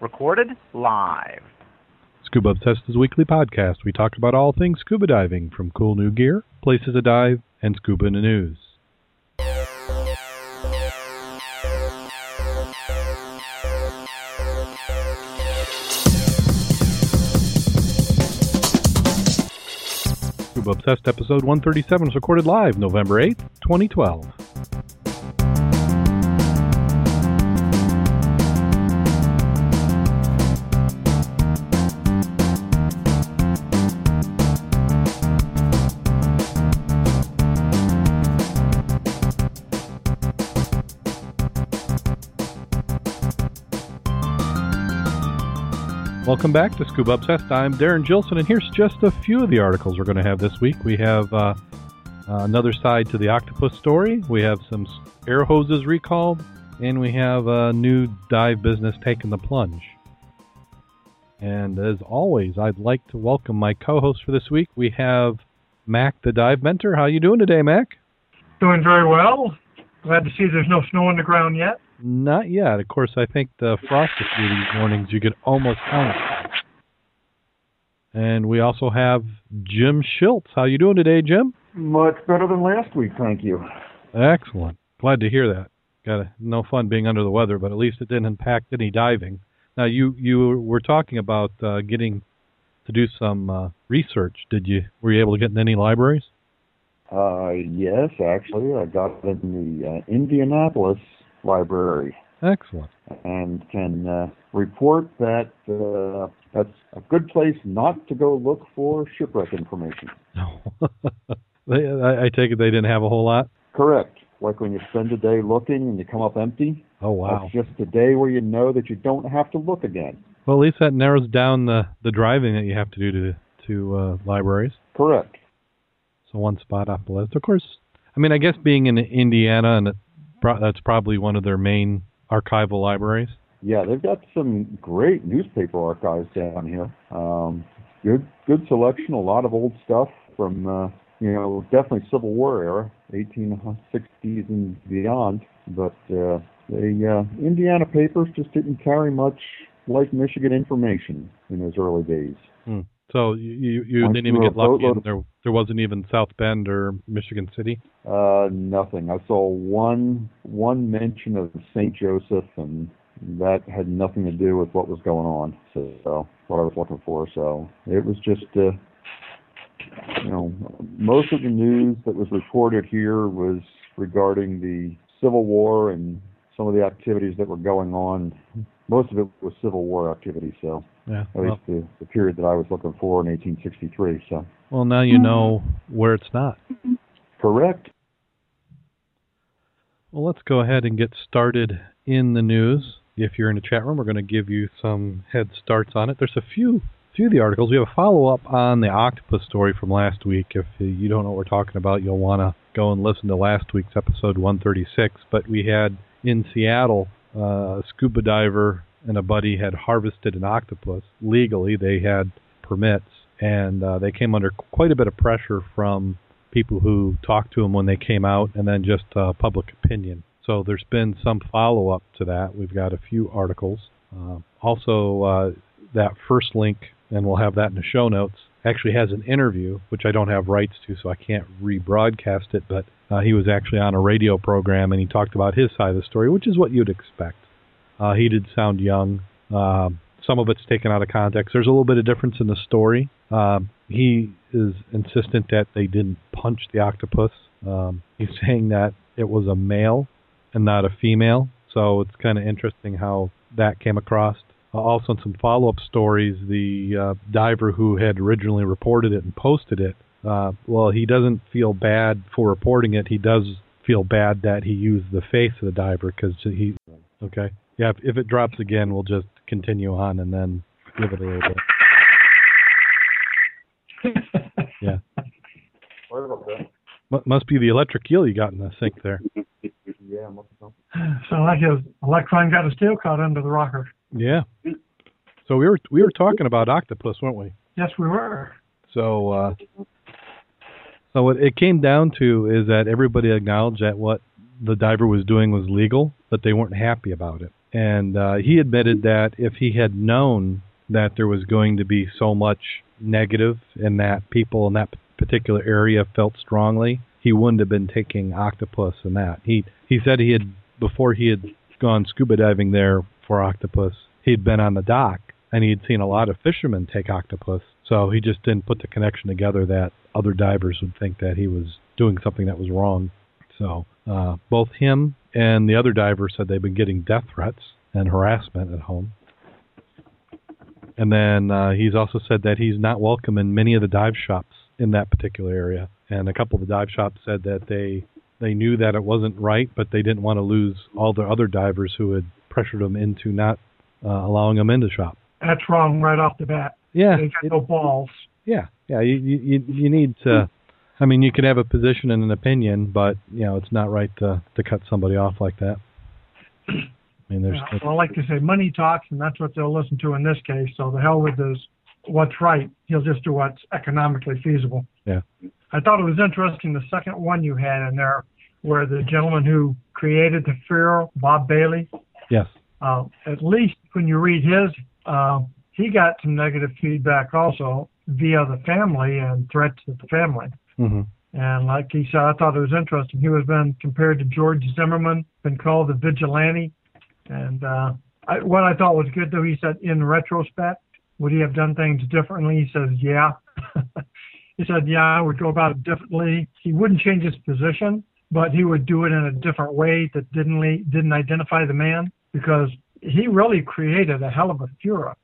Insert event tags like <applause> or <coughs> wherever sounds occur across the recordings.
Recorded live. Scuba Obsessed is a weekly podcast. We talk about all things scuba diving, from cool new gear, places to dive, and scuba in the news. Scuba Obsessed episode 137 was recorded live November 8th, 2012. Welcome back to Scuba Obsessed. I'm Darren Gilson, and here's just a few of the articles we're going to have this week. We have uh, uh, another side to the octopus story. We have some air hoses recalled, and we have a new dive business taking the plunge. And as always, I'd like to welcome my co-host for this week. We have Mac, the dive mentor. How you doing today, Mac? Doing very well. Glad to see there's no snow on the ground yet. Not yet. Of course, I think the frost a few these mornings you could almost count it. And we also have Jim Schultz. How you doing today, Jim? Much better than last week, thank you. Excellent. Glad to hear that. Got a, no fun being under the weather, but at least it didn't impact any diving. Now you you were talking about uh, getting to do some uh, research. Did you were you able to get in any libraries? Uh, yes, actually, I got in the uh, Indianapolis library Excellent. and can uh, report that uh, that's a good place not to go look for shipwreck information. <laughs> they, I, I take it they didn't have a whole lot. Correct. Like when you spend a day looking and you come up empty. Oh wow. That's just a day where you know that you don't have to look again. Well, at least that narrows down the the driving that you have to do to to uh, libraries. Correct. So one spot off the list. Of course, I mean, I guess being in Indiana and pro- that's probably one of their main archival libraries. Yeah, they've got some great newspaper archives down here. Um, good, good selection. A lot of old stuff from, uh, you know, definitely Civil War era, 1860s and beyond. But uh, the uh, Indiana papers just didn't carry much like Michigan information in those early days. Hmm. So you you, didn't even get lucky. And there there wasn't even South Bend or Michigan City. Uh, nothing. I saw one one mention of St. Joseph, and that had nothing to do with what was going on. So, so what I was looking for. So it was just, uh, you know, most of the news that was reported here was regarding the Civil War and some of the activities that were going on. Most of it was Civil War activity. So Yeah. at Well, least the, the period that I was looking for in 1863. So well, now you know where it's not. correct. Well, let's go ahead and get started in the news. If you're in the chat room, we're going to give you some head starts on it. There's a few few of the articles. We have a follow up on the octopus story from last week. If you don't know what we're talking about, you'll want to go and listen to last week's episode 136. But we had in Seattle uh, a scuba diver and a buddy had harvested an octopus legally. They had permits, and uh, they came under quite a bit of pressure from people who talked to them when they came out, and then just uh, public opinion. So there's been some follow up to that. We've got a few articles. Uh, also, that first link, and we'll have that in the show notes, actually has an interview, which I don't have rights to, so I can't rebroadcast it. But uh, he was actually on a radio program, and he talked about his side of the story, which is what you'd expect. Uh, he did sound young. Um some of it's taken out of context. There's a little bit of difference in the story. Um, he is insistent that they didn't punch the octopus. Um, he's <laughs> saying that it was a male and not a female. So it's kind of interesting how that came across. Uh, also, in some follow-up stories, the uh, diver who had originally reported it and posted it, uh, well, he doesn't feel bad for reporting it. He does feel bad that he used the face of the diver because he. Okay. Yeah. If, if it drops again, we'll just continue on and then give it a little bit. <laughs> Yeah. Sorry about that. Mu- must be the electric eel you got in the sink there. <laughs> Yeah, must be something. Sound like his electron got his tail caught under the rocker. Yeah. So we were we were talking about octopus, weren't we? Yes, we were. So uh, so what it came down to is that everybody acknowledged that what the diver was doing was legal, but they weren't happy about it. And uh, he admitted that if he had known that there was going to be so much negative and that people in that particular area felt strongly, he wouldn't have been taking octopus and that. He he said he had before he had gone scuba diving there for octopus, he'd been on the dock and he'd seen a lot of fishermen take octopus. So he just didn't put the connection together that other divers would think that he was doing something that was wrong. So uh, both him and the other diver said they've been getting death threats and harassment at home. And then uh, he's also said that he's not welcome in many of the dive shops in that particular area. And a couple of the dive shops said that they they knew that it wasn't right, but they didn't want to lose all the other divers who had pressured them into not uh, allowing them into shop. That's wrong right off the bat. Yeah, They got it- no balls. yeah, yeah. You you you need to. I mean, you can have a position and an opinion, but you know it's not right to to cut somebody off like that. I mean, there's Yeah, well, like they say, money talks, and that's what they'll listen to in this case. So the hell with this, what's right. He'll just do what's economically feasible. Yeah. I thought it was interesting the second one you had in there, where the gentleman who created the fear, Bob Bailey, yes, uh, at least when you read his, uh, he got some negative feedback also via the family and threats to the family. hmm And like he said, I thought it was interesting. He was been compared to George Zimmerman, been called the vigilante. And uh, I, what I thought was good, though, he said in retrospect, would he have done things differently? He says, yeah. <laughs> he said, yeah, I would go about it differently. He wouldn't change his position, but he would do it in a different way that didn't le- didn't identify the man because he really created a hell of a furor.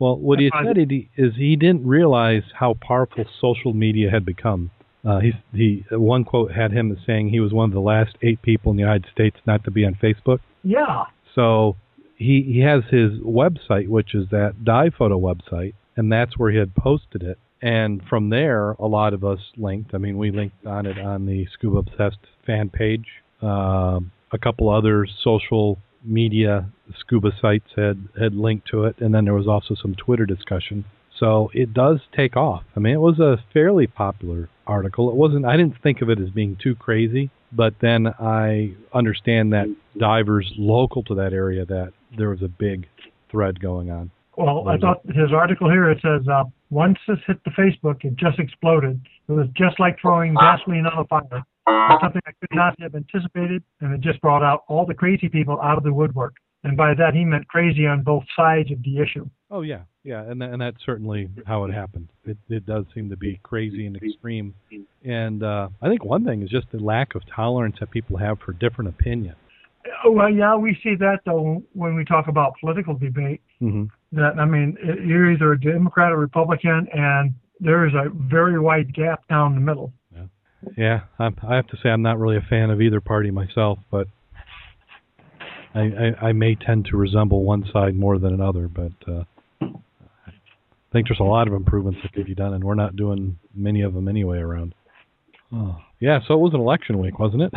Well, what he said he, is he didn't realize how powerful social media had become. Uh, he he one quote had him saying he was one of the last eight people in the United States not to be on Facebook. Yeah, So he he has his website, which is that dive photo website, and that's where he had posted it. And from there, a lot of us linked. I mean, we linked on it on the Scuba Obsessed fan page. Um, a couple other social media scuba sites had had linked to it, and then there was also some Twitter discussion. So it does take off. I mean, it was a fairly popular article. It wasn't. I didn't think of it as being too crazy, but then I understand that divers local to that area that there was a big thread going on. Well, I thought his article here it says uh, once this hit the Facebook, it just exploded. It was just like throwing gasoline on a fire. Something I could not have anticipated, and it just brought out all the crazy people out of the woodwork. And by that he meant crazy on both sides of the issue. Oh yeah, yeah, and and that's certainly how it happened. It it does seem to be crazy and extreme, and uh, I think one thing is just the lack of tolerance that people have for different opinions. Oh, Well, yeah, we see that though when we talk about political debate. hmm That I mean, you're either a Democrat or Republican, and there is a very wide gap down the middle. Yeah, I'm, I have to say I'm not really a fan of either party myself, but I, I, I may tend to resemble one side more than another. But uh, I think there's a lot of improvements that could be done, and we're not doing many of them anyway around. Oh, yeah, so it was an election week, wasn't it? <laughs>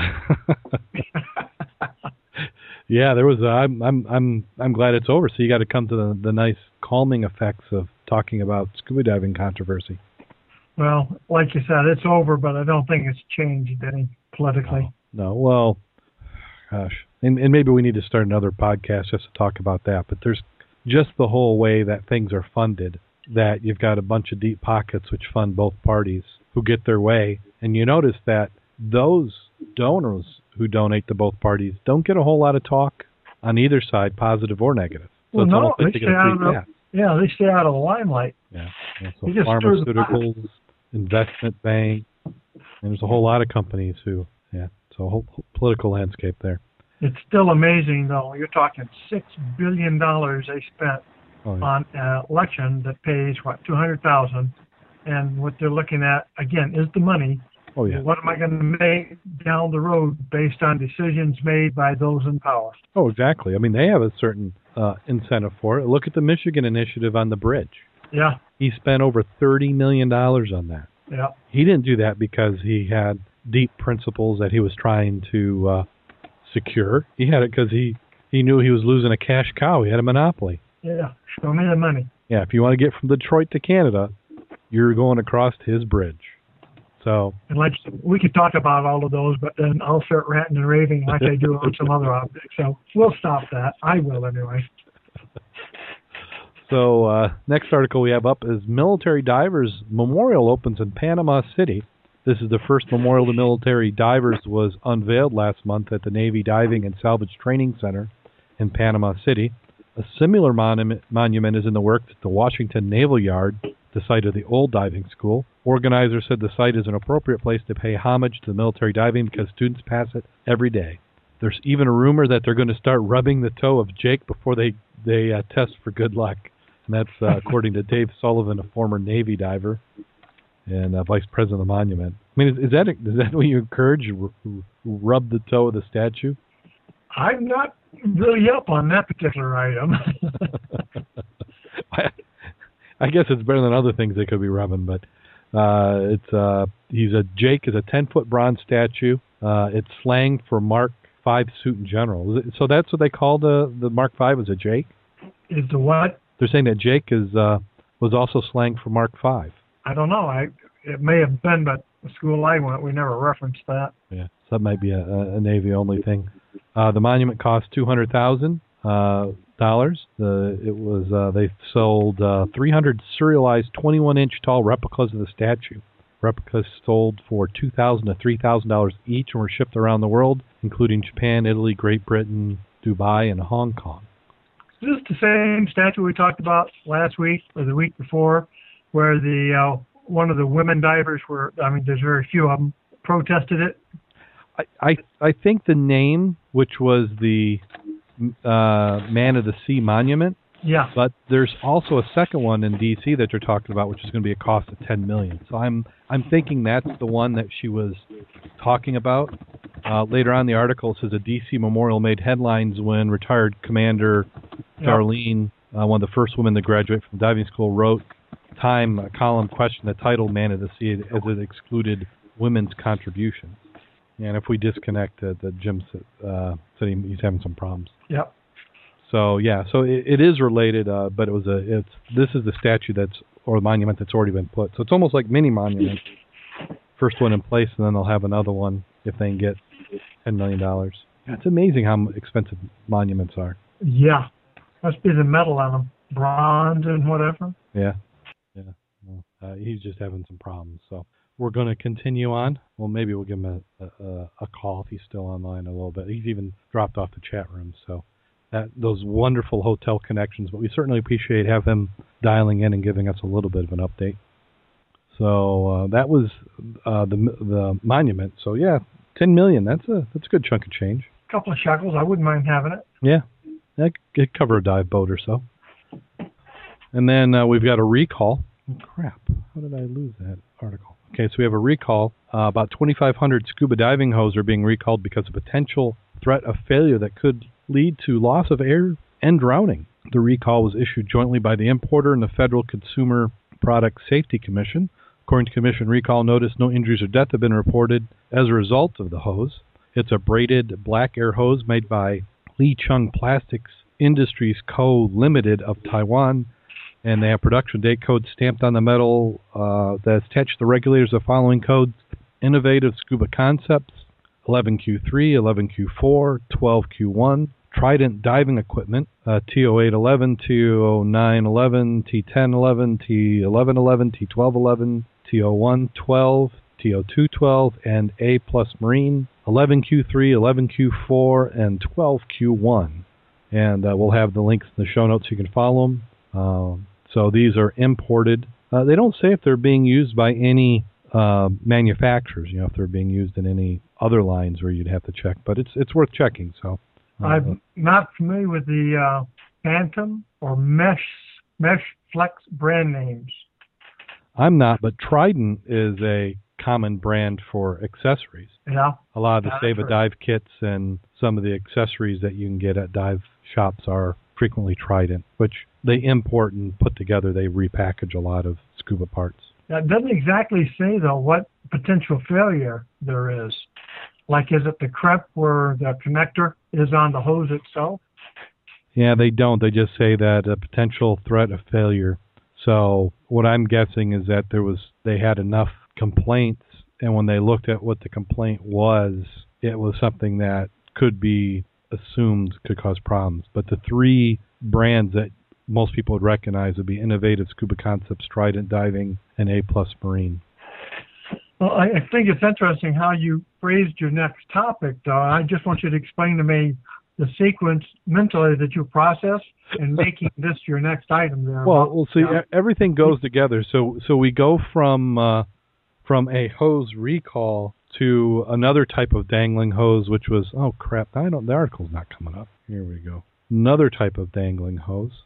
yeah, there was. Uh, I'm I'm I'm I'm glad it's over. So you got to come to the the nice calming effects of talking about scuba diving controversy. Well, like you said, it's over, but I don't think it's changed any politically. No, well, gosh, and, and maybe we need to start another podcast just to talk about that. But there's just the whole way that things are funded. That you've got a bunch of deep pockets which fund both parties who get their way, and you notice that those donors who donate to both parties don't get a whole lot of talk on either side, positive or negative. So Well, it's no, they they get a stay out of. Yeah, they stay out of the limelight. Yeah. yeah so You just stir the pot. pharmaceuticals, investment bank, and there's a whole lot of companies who, yeah, so a whole political landscape there. It's still amazing, though. You're talking six billion dollars they spent Oh, yeah. on an election that pays what two hundred thousand, and what they're looking at again is the money. oh yeah. What am I going to make down the road based on decisions made by those in power? Oh, exactly. I mean, they have a certain uh, incentive for it. Look at the Michigan initiative on the bridge. Yeah, He spent over thirty million dollars on that. yeah, He didn't do that because he had deep principles that he was trying to uh, secure. He had it because he he knew he was losing a cash cow. He had a monopoly. yeah. Show me the money. Yeah, if you want to get from Detroit to Canada, you're going across his bridge. So And like we could talk about all of those, but then I'll start ranting and raving like I do on some other objects. So we'll stop that. I will anyway. So uh, next article we have up is Military Divers Memorial opens in Panama City. This is the first memorial to military divers was unveiled last month at the Navy Diving and Salvage Training Center in Panama City. A similar monument, monument is in the works at the Washington Naval Yard, the site of the old diving school. Organizers said the site is an appropriate place to pay homage to the military diving because students pass it every day. There's even a rumor that they're going to start rubbing the toe of Jake before they they uh, test for good luck, and that's uh, according to Dave Sullivan, a former Navy diver and uh, vice president of the monument. I mean, is, is that is that what you encourage? r- Rub the toe of the statue? I'm not really up on that particular item. <laughs> I, I guess it's better than other things they could be rubbing, but uh, it's uh, he's a Jake is a ten foot bronze statue. Uh, it's slang for Mark Five suit in general. So that's what they call the the Mark Five as a Jake. is the what? They're saying that Jake is uh, was also slang for Mark Five. I don't know. I it may have been, but the school I went, we never referenced that. Yeah, so that might be a, a Navy only thing. Uh, the monument cost two hundred thousand uh, dollars. The it was uh, they sold uh, three hundred serialized twenty one inch tall replicas of the statue. Replicas sold for two thousand to three thousand dollars each and were shipped around the world, including Japan, Italy, Great Britain, Dubai, and Hong Kong. Is this the same statue we talked about last week or the week before, where the uh, one of the women divers were? I mean, there's very few of them protested it. I, I I think the name, which was the uh, Man of the Sea Monument, Yeah. But there's also a second one in DC that you're talking about, which is going to be a cost of 10 million. So I'm I'm thinking that's the one that she was talking about. Uh, later on, the article says a DC memorial made headlines when retired Commander Yeah. Darlene, uh, one of the first women to graduate from diving school, wrote Time a column questioned the title "Man of the Sea" as it excluded women's contributions. And if we disconnect, uh, the Jim uh, said he, he's having some problems. Yep. So yeah, so it, it is related, uh, but it was a it's this is the statue that's or the monument that's already been put. So it's almost like mini monument. First one in place, and then they'll have another one if they can get ten million dollars. It's amazing how expensive monuments are. Yeah. Must be the metal on them, bronze and whatever. Yeah, yeah. Well, uh, he's just having some problems. So we're going to continue on. Well, maybe we'll give him a, a a call if he's still online a little bit. He's even dropped off the chat room. So that those wonderful hotel connections. But we certainly appreciate have him dialing in and giving us a little bit of an update. So uh, that was uh, the the monument. So yeah, ten million. That's a that's a good chunk of change. A couple of shekels. I wouldn't mind having it. Yeah, that could cover a dive boat or so. And then uh, we've got a recall. Oh, crap! How did I lose that article? Okay, so we have a recall. Uh, about 2,500 scuba diving hose are being recalled because of potential threat of failure that could lead to loss of air and drowning. The recall was issued jointly by the importer and the Federal Consumer Product Safety Commission. According to Commission recall notice, no injuries or death have been reported as a result of the hose. It's a braided black air hose made by Lee Chung Plastics Industries Co. Limited of Taiwan, and they have production date codes stamped on the metal uh, that's attached to the regulators the following codes: Innovative Scuba Concepts, 11Q3, 11Q4, 12Q1. Trident diving equipment, uh, T0811, T0911, T1011, T1111, T1211, T0112, TO212, and A plus Marine, 11Q3, 11Q4, and 12Q1. And uh, we'll have the links in the show notes you can follow them. Um, so these are imported. Uh, they don't say if they're being used by any uh, manufacturers, you know, if they're being used in any other lines where you'd have to check, but it's it's worth checking. So uh, I'm not familiar with the uh, Phantom or Mesh Mesh Flex brand names. I'm not, but Trident is a common brand for accessories. Yeah. A lot of the Save a Dive kits and some of the accessories that you can get at dive shops are frequently Trident, which they import and put together. They repackage a lot of scuba parts. That doesn't exactly say though what potential failure there is. Like, is it the crep where the connector is on the hose itself? Yeah, they don't. They just say that a potential threat of failure. So what I'm guessing is that there was they had enough complaints and when they looked at what the complaint was, it was something that could be assumed could cause problems. But the three brands that most people would recognize would be Innovative Scuba Concepts, Trident Diving, and A Plus Marine. Well, I, I think it's interesting how you phrased your next topic, though. I just want you to explain to me the sequence mentally that you process in <laughs> making this your next item there. Well, we'll see. Yeah. Everything goes together. So, so we go from uh, from a hose recall to another type of dangling hose, which was oh crap! I don't. The article's not coming up. Here we go. Another type of dangling hose.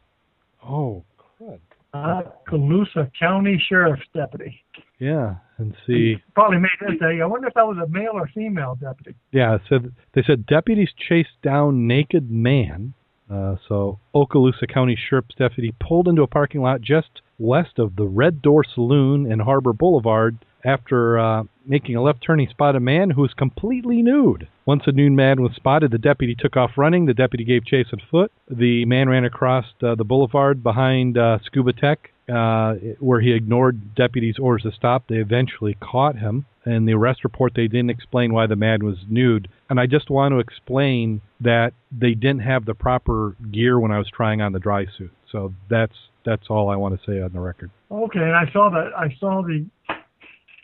Oh crud! Uh, Calusa County Sheriff's Deputy. Yeah, and see. Probably made this day. I wonder if that was a male or female deputy. Yeah, said they said deputies chased down naked man. Uh, so Okaloosa County Sheriff's deputy pulled into a parking lot just west of the Red Door Saloon and Harbor Boulevard after uh, making a left turn. He spotted a man who was completely nude. Once the nude man was spotted, the deputy took off running. The deputy gave chase on foot. The man ran across uh, the boulevard behind uh, Scuba Tech, uh, where he ignored deputies' orders to stop. They eventually caught him. In the arrest report, they didn't explain why the man was nude. And I just want to explain that they didn't have the proper gear when I was trying on the dry suit. So that's that's all I want to say on the record. Okay, and I saw that. I saw the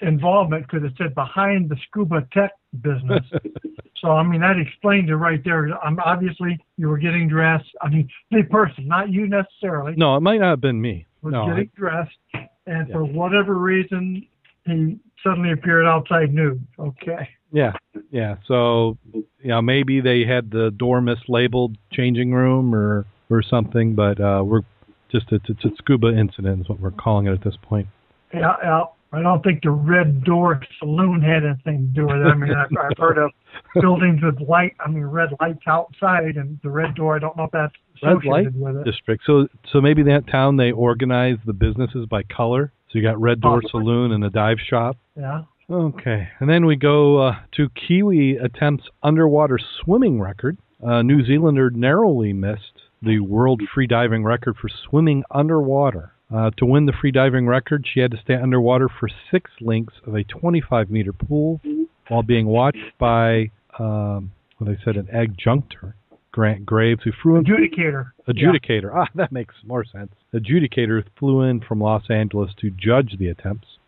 involvement because it said behind the scuba tech business. <laughs> so I mean that explains it right there. I'm obviously you were getting dressed. I mean the person, not you necessarily, no, it might not have been me. was No, I- getting dressed, and Yeah. for whatever reason he suddenly appeared outside nude. Okay. Yeah, yeah. So, you know, maybe they had the door mislabeled changing room or or something, but uh, we're just it's, it's a scuba incident is what we're calling it at this point. Yeah, yeah. I don't think the Red Door Saloon had anything to do with it. I mean, I've, I've heard of <laughs> buildings with light, I mean, red lights outside, and the Red Door. I don't know if that's associated with it. district. So so maybe that town they organize the businesses by color. So you got Red Door Possibly. Saloon and a dive shop. Yeah. Okay, and then we go uh, to Kiwi attempts underwater swimming record. Uh, New Zealander narrowly missed the world free diving record for swimming underwater. Uh, to win the free diving record, she had to stay underwater for six lengths of a 25 meter pool while being watched by, um, what they said, an adjunctor, Grant Graves, who flew in Adjudicator. adjudicator. Ah, that makes more sense. Adjudicator flew in from Los Angeles to judge the attempts.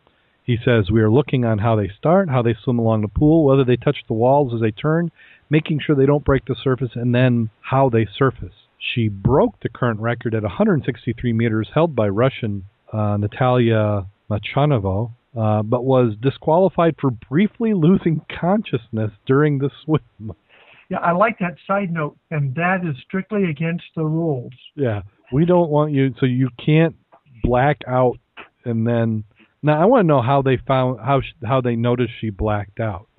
He says we are looking on how they start, how they swim along the pool, whether they touch the walls as they turn, making sure they don't break the surface, and then how they surface. She broke the current record at 163 meters, held by Russian uh, Natalia Molchanova, uh, but was disqualified for briefly losing consciousness during the swim. Yeah, I like that side note, and that is strictly against the rules. Yeah, we don't want you. So you can't black out and then. Now I want to know how they found how how they noticed she blacked out. <laughs>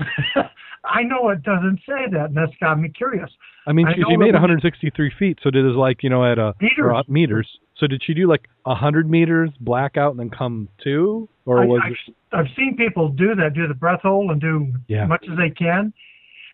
I know it doesn't say that, and that's got me curious. I mean, she, know she made that when- 163 feet, so did it like you know at a Meters. or, uh, meters. So did she do like 100 meters, black out, and then come to, or I, was I've, it? I've seen people do that, do the breath hold and do Yeah. as much as they can,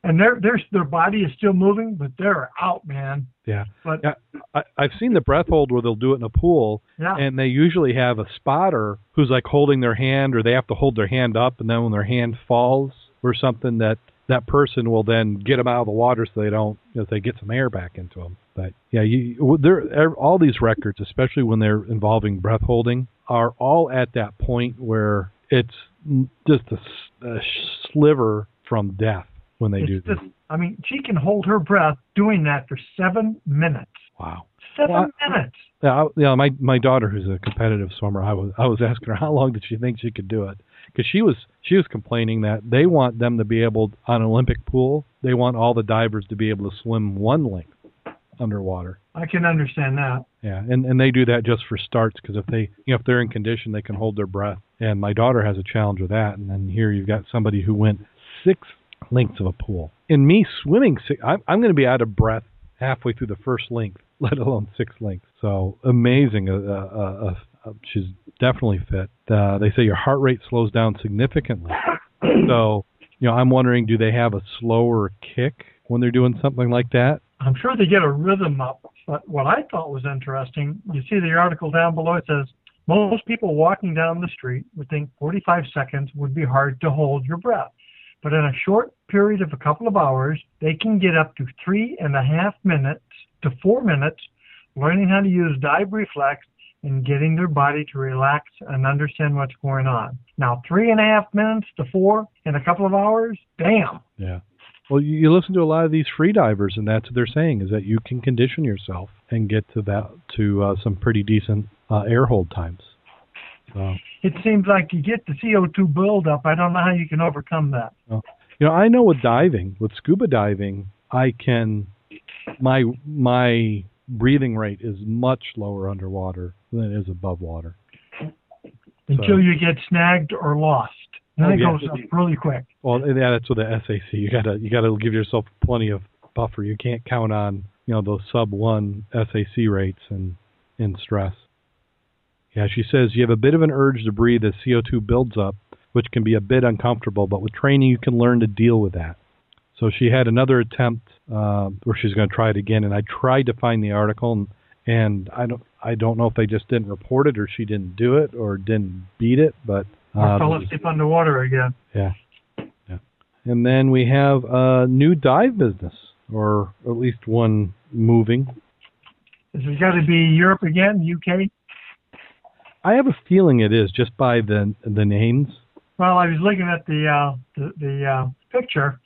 and their their their body is still moving, but they're out, man. Yeah, But yeah. I, I've seen the breath hold where they'll do it in a pool, yeah, and they usually have a spotter who's like holding their hand, or they have to hold their hand up, and then when their hand falls or something, that that person will then get them out of the water so they don't, you know, they get some air back into them. But yeah, you, there, all these records, especially when they're involving breath holding, are all at that point where it's just a sliver from death when they it's do this. I mean, she can hold her breath doing that for seven minutes. Wow. Seven Well, minutes. Yeah, I, yeah. My my daughter, who's a competitive swimmer, I was I was asking her <laughs> how long did she think she could do it because she was she was complaining that they want them to be able on an Olympic pool. They want all the divers to be able to swim one length underwater. I can understand that. Yeah, and and they do that just for starts because if they you know if they're in condition, they can hold their breath. And my daughter has a challenge with that. And then here you've got somebody who went six lengths of a pool. And me swimming, I'm I'm going to be out of breath halfway through the first length, <laughs> let alone six lengths. So amazing. Uh, uh, uh, uh, she's definitely fit. Uh, they say your heart rate slows down significantly. <clears throat> So you know, I'm wondering, do they have a slower kick when they're doing something like that? I'm sure they get a rhythm up. But what I thought was interesting, you see the article down below. It says Most people walking down the street would think 45 seconds would be hard to hold your breath. But in a short period of a couple of hours, they can get up to three and a half minutes to four minutes learning how to use dive reflex and getting their body to relax and understand what's going on. Now, three and a half minutes to four in a couple of hours, damn. Yeah. Well, you, listen to a lot of these free divers, and that's what they're saying is that you can condition yourself and get to that to uh, some pretty decent uh, air hold times. So, It seems like you get the CO2 buildup. I don't know how you can overcome that. you know, I know with diving, with scuba diving, I can my my breathing rate is much lower underwater than it is above water. Until you get snagged or lost. Then Oh, it yeah. goes up really quick. Well, yeah, that's with the SAC. You gotta you gotta give yourself plenty of buffer. You can't count on you know those sub one SAC rates and in stress. Yeah, she says you have a bit of an urge to breathe as CO2 builds up, which can be a bit uncomfortable. But with training, you can learn to deal with that. So she had another attempt uh, where she's going to try it again, and I tried to find the article, and, and I don't I don't know if they just didn't report it or she didn't do it or didn't beat it, but Or uh, fell asleep underwater again. yeah. Yeah. And then we have a new dive business, or at least one moving. Has it got to be Europe again, UK? I have a feeling it is just by the the names. Well, I was looking at the uh, the, the uh, picture,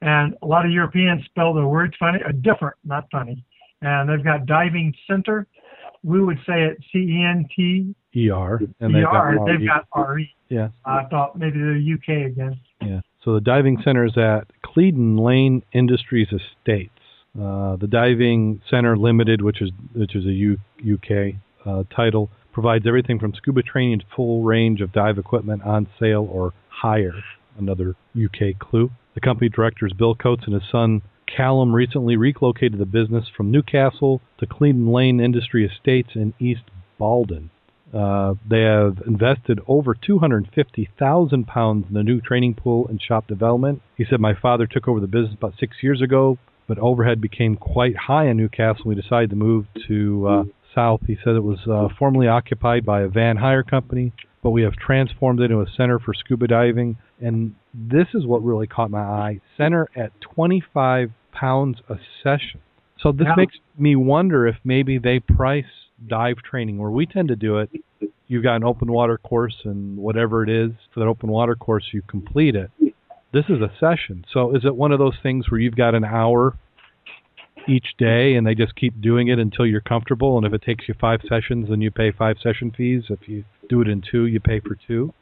and a lot of Europeans spell their words funny, uh, different, not funny. And they've got diving center. We would say it C E N T ER and E they've got. They've got R E. yeah I thought maybe they're UK again. yeah. So the diving center is at Cleadon Lane Industries Estates. Uh, the diving center limited, which is which is a U, UK uh, title, provides everything from scuba training to full range of dive equipment on sale or hire. Another UK clue. The company directors Bill Coates and his son Callum recently relocated the business from Newcastle to Cleadon Lane Industry Estates in East Boldon. Uh, they have invested over 250,000 pounds in the new training pool and shop development. He said, "My father took over the business about six years ago, but overhead became quite high in Newcastle. We decided to move to uh, south." He said it was uh, formerly occupied by a van hire company, but we have transformed it into a center for scuba diving. And this is what really caught my eye: center at 25 pounds a session. So this Yeah. makes me wonder if maybe they price dive training where we tend to do it. You've got an open water course and whatever it is for that open water course, you complete it. This is a session. So is it one of those things where you've got an hour each day and they just keep doing it until you're comfortable? And if it takes you five sessions, then you pay five session fees. If you do it in two, you pay for two.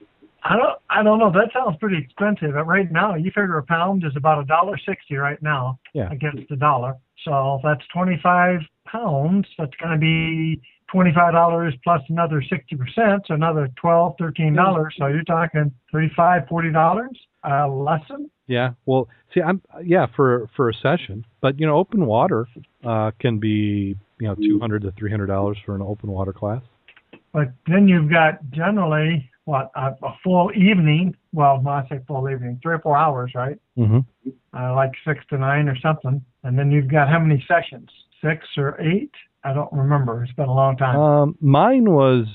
I don't I don't know. That sounds pretty expensive. But right now, you figure a pound is about a dollar sixty right now Yeah. against the dollar. So that's twenty five pounds. That's going to be twenty five dollars plus another sixty percent, so another twelve, thirteen dollars. So you're talking thirty five, forty dollars a lesson. Yeah. Well, see, I'm yeah for for a session, but you know, open water uh, can be you know two hundred to three hundred dollars for an open water class. But then you've got generally what a, a full evening. Well, I say full evening, three or four hours, right? Mm-hmm. uh, like six to nine or something. And then you've got how many sessions? Six or eight? I don't remember. It's been a long time. Um, mine was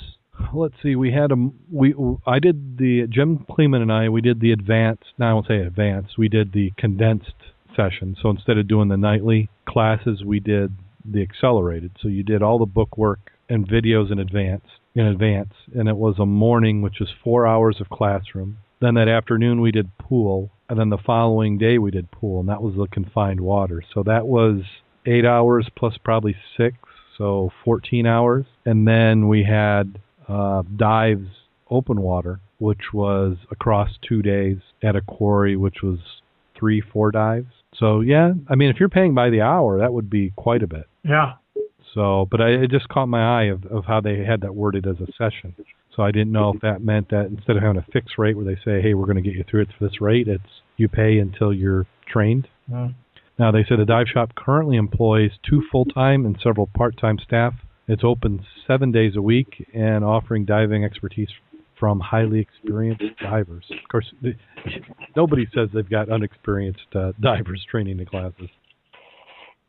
let's see, we had a we I did the Jim Kleeman and I we did the advanced. Now I won't say advanced. We did the condensed session. So instead of doing the nightly classes, we did the accelerated. So you did all the book work and videos in advance in advance, and it was a morning, which is four hours of classroom. Then that afternoon we did pool, and then the following day we did pool, and that was the confined water. So that was eight hours plus probably six, so 14 hours. And then we had uh, dives open water, which was across two days at a quarry, which was three, four dives. So yeah, I mean, if you're paying by the hour, that would be quite a bit. yeah. So, but I, it just caught my eye of, of how they had that worded as a session. So I didn't know if that meant that instead of having a fixed rate where they say, hey, we're going to get you through it for this rate, it's you pay until you're trained. Mm. Now, they said the dive shop currently employs two full time and several part time staff. It's open seven days a week and offering diving expertise from highly experienced divers. Of course, nobody says they've got unexperienced uh, divers training the classes.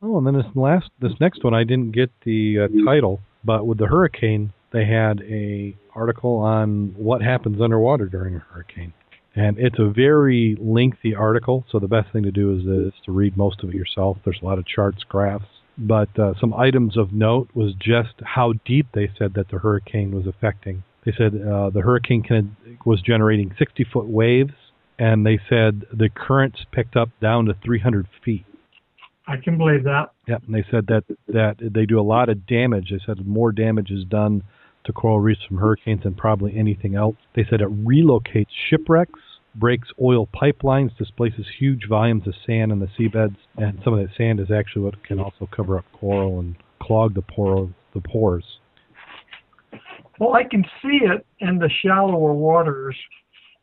Oh, and then this last, this next one, I didn't get the uh, title, but with the hurricane they had a article on what happens underwater during a hurricane. And it's a very lengthy article, so the best thing to do is, is to read most of it yourself. There's a lot of charts, graphs. But uh, some items of note was just how deep they said that the hurricane was affecting. They said uh, the hurricane can, was generating 60 foot waves, and they said the currents picked up down to 300 feet. I can believe that. Yep, and they said that that they do a lot of damage. They said more damage is done to coral reefs from hurricanes than probably anything else. They said it relocates shipwrecks, breaks oil pipelines, displaces huge volumes of sand in the seabeds, and some of that sand is actually what can also cover up coral and clog the pore the pores. Well, I can see it in the shallower waters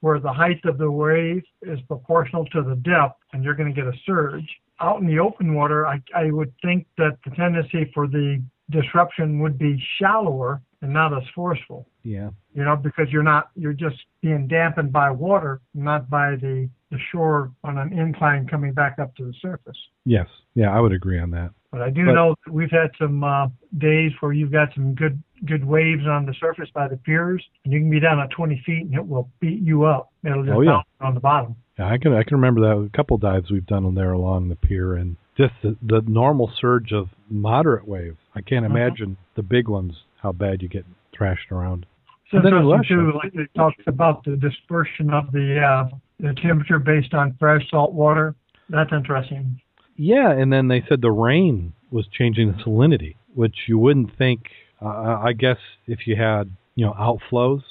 where the height of the wave is proportional to the depth, and you're going to get a surge. Out in the open water, I, I would think that the tendency for the disruption would be shallower and not as forceful. Yeah. You know, because you're not you're just being dampened by water, not by the the shore on an incline coming back up to the surface. Yes. Yeah, I would agree on that. But I do But- know that we've had some uh, days where you've got some good good waves on the surface by the piers, and you can be down at 20 feet and it will beat you up. It'll just Oh, yeah. bounce on the bottom. Yeah, I can I can remember that a couple dives we've done on there along the pier and just the, the normal surge of moderate waves. I can't Mhm. imagine the big ones how bad you get thrashed around. So then Russia- like it talks about the dispersion of the uh, the temperature based on fresh salt water. That's interesting. Yeah, and then they said the rain was changing the salinity, which you wouldn't think. Uh, I guess if you had you know outflows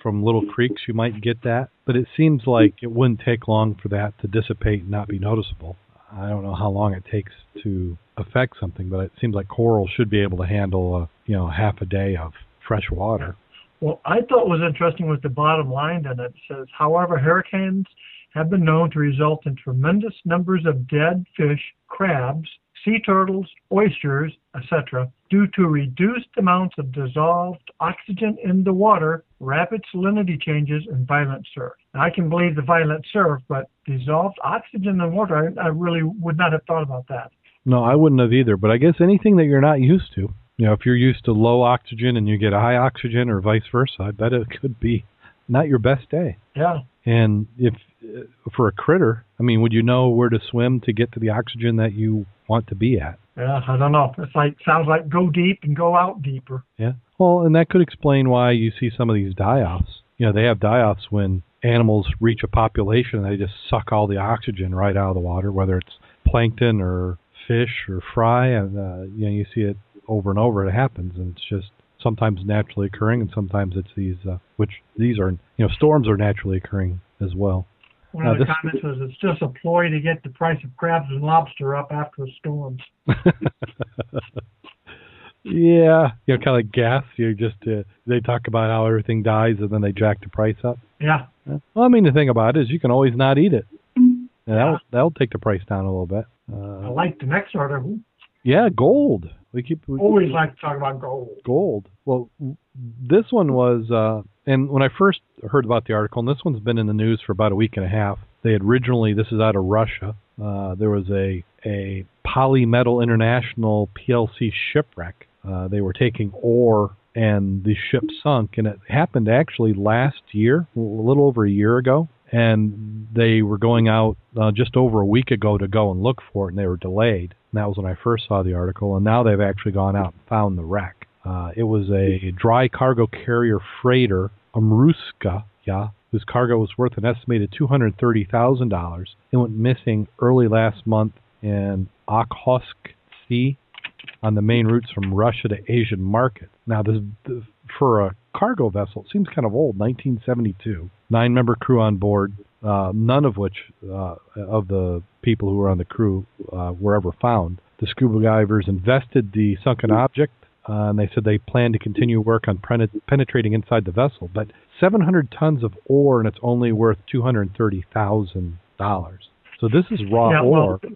from little creeks, you might get that. But it seems like it wouldn't take long for that to dissipate and not be noticeable. I don't know how long it takes to affect something, but it seems like coral should be able to handle a you know half a day of fresh water. Well, I thought was interesting was the bottom line in it. It says, however, hurricanes have been known to result in tremendous numbers of dead fish, crabs, sea turtles, oysters, etc., due to reduced amounts of dissolved oxygen in the water, rapid salinity changes, and violent surf. Now, I can believe the violent surf, but dissolved oxygen in water, I, I really would not have thought about that. No, I wouldn't have either. But I guess anything that you're not used to, you know, if you're used to low oxygen and you get high oxygen, or vice versa, I bet it could be not your best day. Yeah. And if uh, for a critter, I mean, would you know where to swim to get to the oxygen that you want to be at? Yeah, I don't know. It's like sounds like go deep and go out deeper. Yeah. Well, and that could explain why you see some of these die-offs. You know, they have die-offs when animals reach a population and they just suck all the oxygen right out of the water, whether it's plankton or fish or fry, and uh, you know, you see it over and over. It happens, and it's just sometimes naturally occurring, and sometimes it's these, uh, which these are, you know, storms are naturally occurring as well. One of the comments was it's just a ploy to get the price of crabs and lobster up after a storm. <laughs> yeah, you know, kind of like gas. You just uh, they talk about how everything dies, and then they jack the price up. Yeah. Well, I mean, the thing about it is you can always not eat it. And that'll that'll take the price down a little bit. Uh, I like the next order. Yeah, gold. We keep we always like to talk about gold. gold. Well, this one was, uh, and when I first heard about the article, and this one's been in the news for about a week and a half. They had originally, this is out of Russia. Uh, there was a a Polymetal International PLC shipwreck. Uh, they were taking ore, and the ship sunk, and it happened actually last year, a little over a year ago. And they were going out uh, just over a week ago to go and look for it, and they were delayed. And that was when I first saw the article. And now they've actually gone out and found the wreck. Uh, it was a dry cargo carrier freighter, Amurskaya, yeah, whose cargo was worth an estimated $230,000. It went missing early last month in Okhotsk Sea on the main routes from Russia to Asian markets. Now, this for a cargo vessel it seems kind of old, 1972. Nine-member crew on board, uh, none of which uh, of the people who were on the crew uh, were ever found. The scuba divers invested the sunken object, uh, and they said they plan to continue work on pen- penetrating inside the vessel. But 700 tons of ore, and it's only worth $230,000. So this is raw ore. well,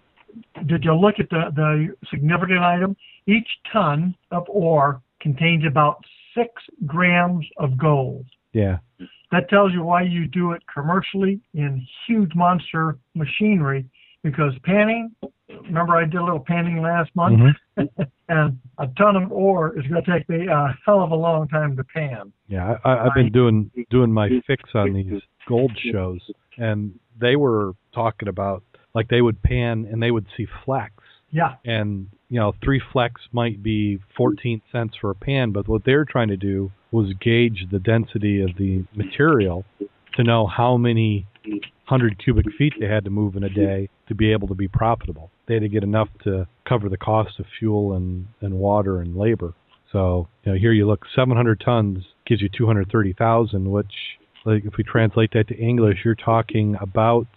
did you look at the, the significant item? Each ton of ore contains about six grams of gold. yeah. That tells you why you do it commercially in huge monster machinery because panning remember I did a little panning last month, Mhm. <laughs> and a ton of ore is going to take me a hell of a long time to pan. Yeah, I, I- I've been doing doing my fix on these gold shows, and they were talking about like they would pan and they would see flecks, Yeah, and you know three flex might be 14 cents for a pan, but what they're trying to do was gauge the density of the material to know how many hundred cubic feet they had to move in a day to be able to be profitable. They had to get enough to cover the cost of fuel and, and water and labor. So, you know, here you look, 700 tons gives you 230,000, which, like, if we translate that to English, you're talking about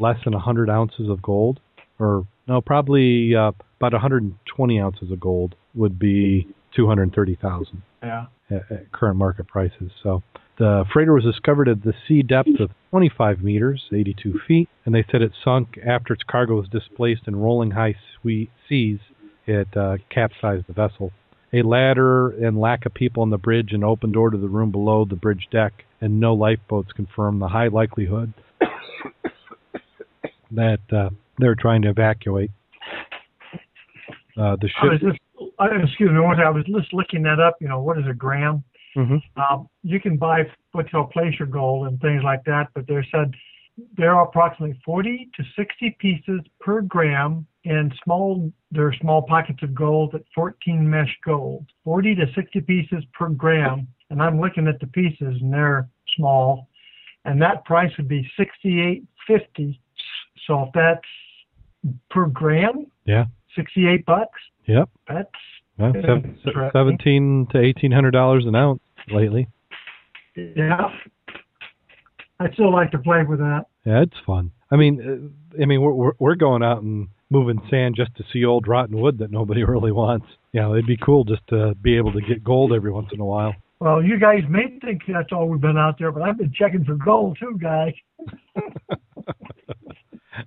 less than 100 ounces of gold, or no, probably uh, about 120 ounces of gold would be 230,000 yeah. at, at current market prices. So the freighter was discovered at the sea depth of 25 meters, 82 feet, and they said it sunk after its cargo was displaced in rolling high seas. It uh, capsized the vessel. A ladder and lack of people on the bridge, an open door to the room below the bridge deck, and no lifeboats confirm the high likelihood <coughs> that uh, they're trying to evacuate. Uh, the ship. just, I, excuse me, one I was just looking that up. You know, what is a gram? Mhm. Um, you can buy what's called placer gold and things like that, but they said there are approximately 40 to 60 pieces per gram in small. There are small pockets of gold at 14 mesh gold. 40 to 60 pieces per gram, and I'm looking at the pieces and they're small, and that price would be 68.50. So if that's per gram, Yeah. 68 bucks. Yep. That's Well, Yeah, seventeen to eighteen hundred dollars an ounce lately. yeah. I'd still like to play with that. Yeah, it's fun. I mean, uh, I mean, we're we're- we're going out and moving sand just to see old rotten wood that nobody <laughs> really wants. You know, it'd be cool just to be able to get gold every once in a while. Well, you guys may think that's all we've been out there, but I've been checking for gold too, guys. <laughs>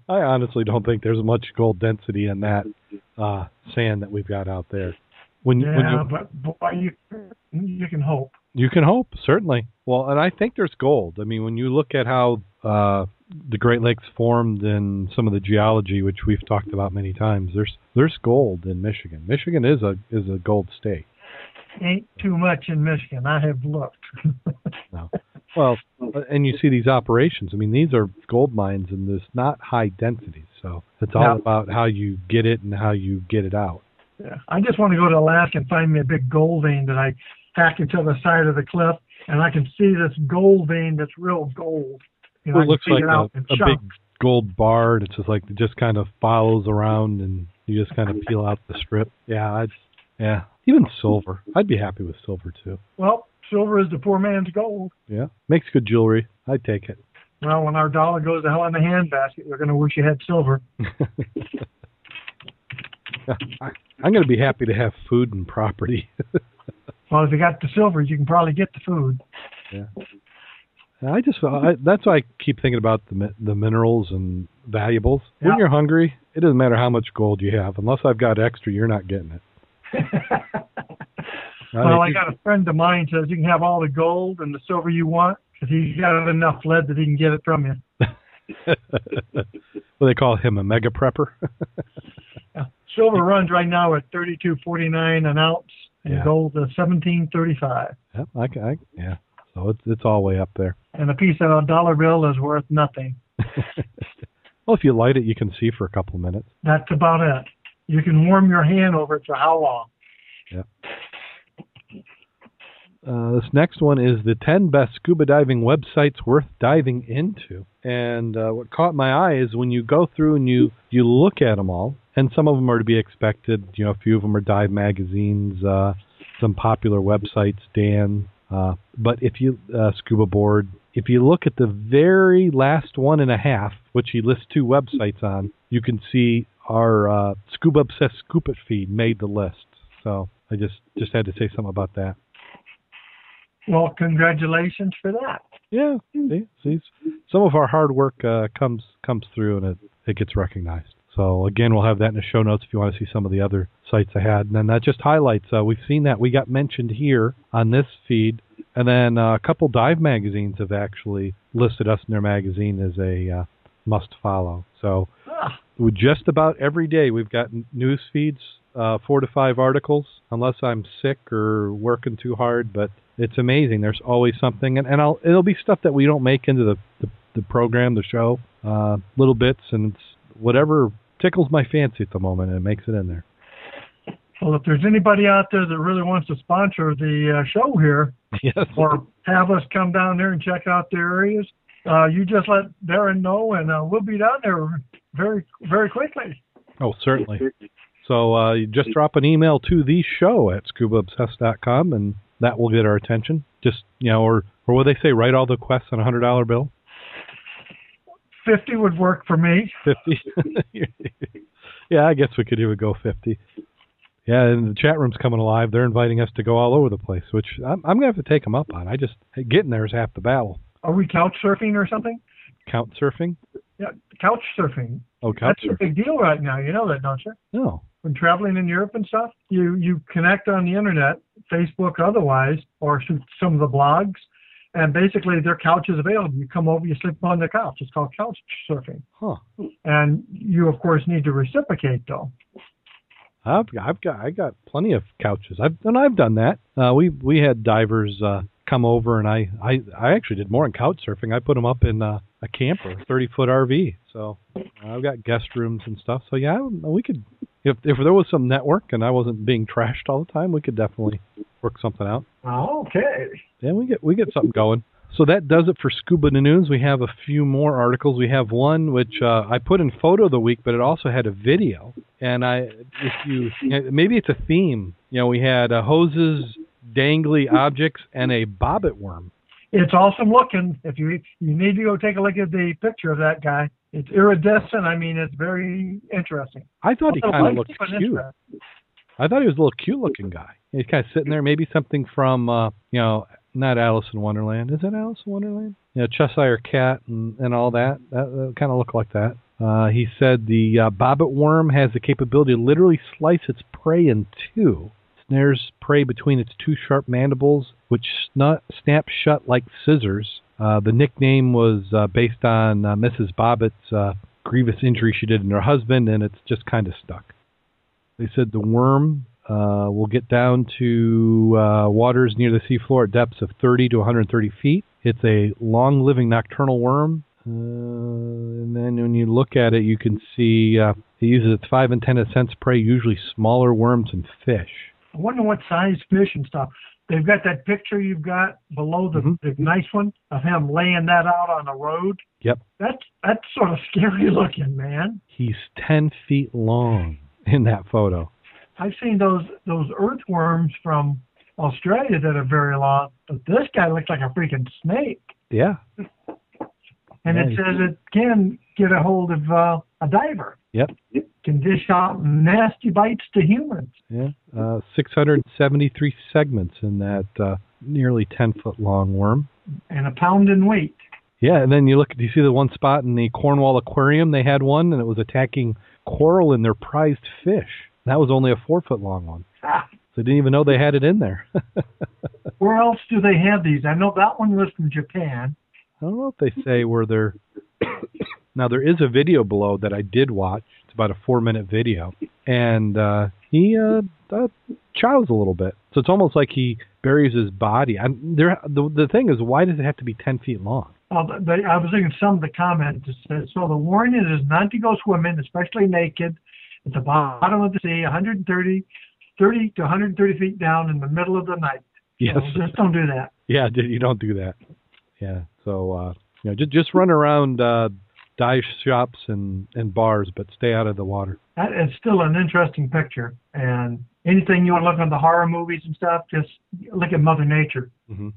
I honestly don't think there's much gold density in that uh, sand that we've got out there. When when Yeah, you but boy, you you can hope. You can hope, certainly. Well, and I think there's gold. I mean, when you look at how uh, the Great Lakes formed and some of the geology, which we've talked about many times, there's there's gold in Michigan. Michigan is a is a gold state. Ain't too much in Michigan. I have looked. No. <laughs> Well, uh, and you see these operations. I mean, these are gold mines, and there's not high densities. So it's all about how you get it and how you get it out. yeah. I just want to go to Alaska and find me a big gold vein that I hack into the side of the cliff, and I can see this gold vein that's real gold. You know, Well, it looks like it a, a big gold bar. It's just like it just kind of follows around, and you just kind of peel out the strip. Yeah, I'd, yeah. Even silver, I'd be happy with silver too. Well, silver is the poor man's gold. Yeah, makes good jewelry. I'd take it. Well, when our dollar goes to hell in the handbasket, we're going to wish you had silver. I, <laughs> I'm going to be happy to have food and property. <laughs> Well, if you got the silver, you can probably get the food. Yeah. I just I, that's why I keep thinking about the the minerals and valuables. When Yeah. you're hungry, it doesn't matter how much gold you have. Unless I've got extra, you're not getting it. <laughs> well, I got a friend of mine says you can have all the gold and the silver you want because he's got enough lead that he can get it from you. <laughs> well, they call him a mega prepper. <laughs> Silver runs right now at thirty-two forty-nine an ounce, and Yeah. gold is seventeen thirty-five. yeah, I, I, yeah. So it's it's all way up there. And a piece of a dollar bill is worth nothing. <laughs> well, if you light it, you can see for a couple of minutes. That's about it. You can warm your hand over it for how long? Uh, this next one is the 10 best scuba diving websites worth diving into. And uh, what caught my eye is when you go through and you, you look at them all, and some of them are to be expected. You know, a few of them are dive magazines, uh, some popular websites, Dan. Uh, but if you, uh, Scuba Board, if you look at the very last one and a half, which he lists two websites on, you can see our uh, Scuba Obsessed Scoop It feed made the list. So I just, just had to say something about that. Well, congratulations for that. Yeah, see, see, some of our hard work uh, comes comes through and it, it gets recognized. So again, we'll have that in the show notes if you want to see some of the other sites I had. And then that just highlights uh, we've seen that we got mentioned here on this feed, and then uh, a couple dive magazines have actually listed us in their magazine as a uh, must follow. So Ah, just about every day we've got news feeds, uh, four to five articles, unless I'm sick or working too hard. But it's amazing. There's always something, and, and I'll it'll be stuff that we don't make into the the, the program, the show, uh, little bits, and it's whatever tickles my fancy at the moment, and it makes it in there. well, if there's anybody out there that really wants to sponsor the uh, show here, <laughs> yes. or have us come down there and check out the areas, uh, you just let Darren know, and uh, we'll be down there very, very quickly. Oh, certainly. So uh, you just drop an email to the show at scubaobsessed.com, and that will get our attention. Just you know, or or what they say, write all the quests on a hundred dollar bill. Fifty would work for me. Fifty. <laughs> yeah, I guess we could even go fifty. Yeah, and the chat room's coming alive. They're inviting us to go all over the place, which I'm, I'm gonna have to take them up on. I just getting there is half the battle. Are we couch surfing or something? Count surfing? Yeah, couch surfing. Oh, couch That's a big deal right now. You know that, don't you? No. When traveling in Europe and stuff, you you connect on the internet, Facebook otherwise, or through some of the blogs, and basically their couch is available. You come over, you sleep on their couch. It's called couch surfing, Huh. and you of course need to reciprocate though. I've I've got I got plenty of couches. I've and I've done that. Uh, we we had divers uh, come over, and I, I I actually did more in couch surfing. I put them up in uh, a camper, thirty foot RV. So I've got guest rooms and stuff. So yeah, we could if if there was some network and I wasn't being trashed all the time, we could definitely work something out. Okay. Yeah, we get we get something going. So that does it for Scuba News. We have a few more articles. We have one which uh, I put in photo of the week, but it also had a video. And I, if you, maybe it's a theme. You know, we had uh, hoses, dangly objects, and a bobbit worm. It's awesome looking. If you you need to go take a look at the picture of that guy. It's iridescent. I mean, it's very interesting. I thought he kind of looked cute. I thought he was a little cute looking guy. He's kind of sitting there, maybe something from, uh, you know, not Alice in Wonderland. Is it Alice in Wonderland? You know, Cheshire Cat and, and all that. That, that kind of looked like that. Uh, he said the uh, bobbit worm has the capability to literally slice its prey in two. Snares prey between its two sharp mandibles, which snap, snap shut like scissors. Uh, the nickname was uh, based on uh, Mrs. Bobbitt's uh, grievous injury she did in her husband, and it's just kind of stuck. They said the worm uh, will get down to waters near the seafloor at depths of 30 to 130 feet. It's a long living nocturnal worm. And then when you look at it, you can see it uses its five antenna to sense prey, usually smaller worms and fish. I wonder what size fish and stuff. They've got that picture you've got below the, Mhm. the nice one of him laying that out on the road. Yep. That's that's sort of <laughs> scary looking, man. He's 10 feet long in that photo. I've seen those those earthworms from Australia that are very long, but this guy looks like a freaking snake. Yeah. And it Nice. says it can get a hold of uh, a diver. Yep. Can dish out nasty bites to humans. Yeah. Uh, 673 segments in that uh, nearly 10 foot long worm. and a pound in weight. Yeah, and then you look. Do you see the one spot in the Cornwall Aquarium? They had one, and it was attacking coral in their prized fish. That was only a four foot long one. Ah, So they didn't even know they had it in there. <laughs> Where else do they have these? I know that one was from Japan. I don't know if they say where they're. Now there is a video below that I did watch. It's about a four minute video, and uh, he uh, uh, chows a little bit. So it's almost like he buries his body. I'm, there, the the thing is, why does it have to be ten feet long? They, I was looking at some of the comments. It says, so the warning is not to go swimming, especially naked, at the bottom of the sea, 130, 30 to 130 feet down in the middle of the night. Yes. So just don't do that. Yeah, you don't do that. Yeah, so uh, you know, just just run around uh, dive shops and and bars, but stay out of the water. That is still an interesting picture. And anything you want to look on the horror movies and stuff, just look at Mother Nature. hmm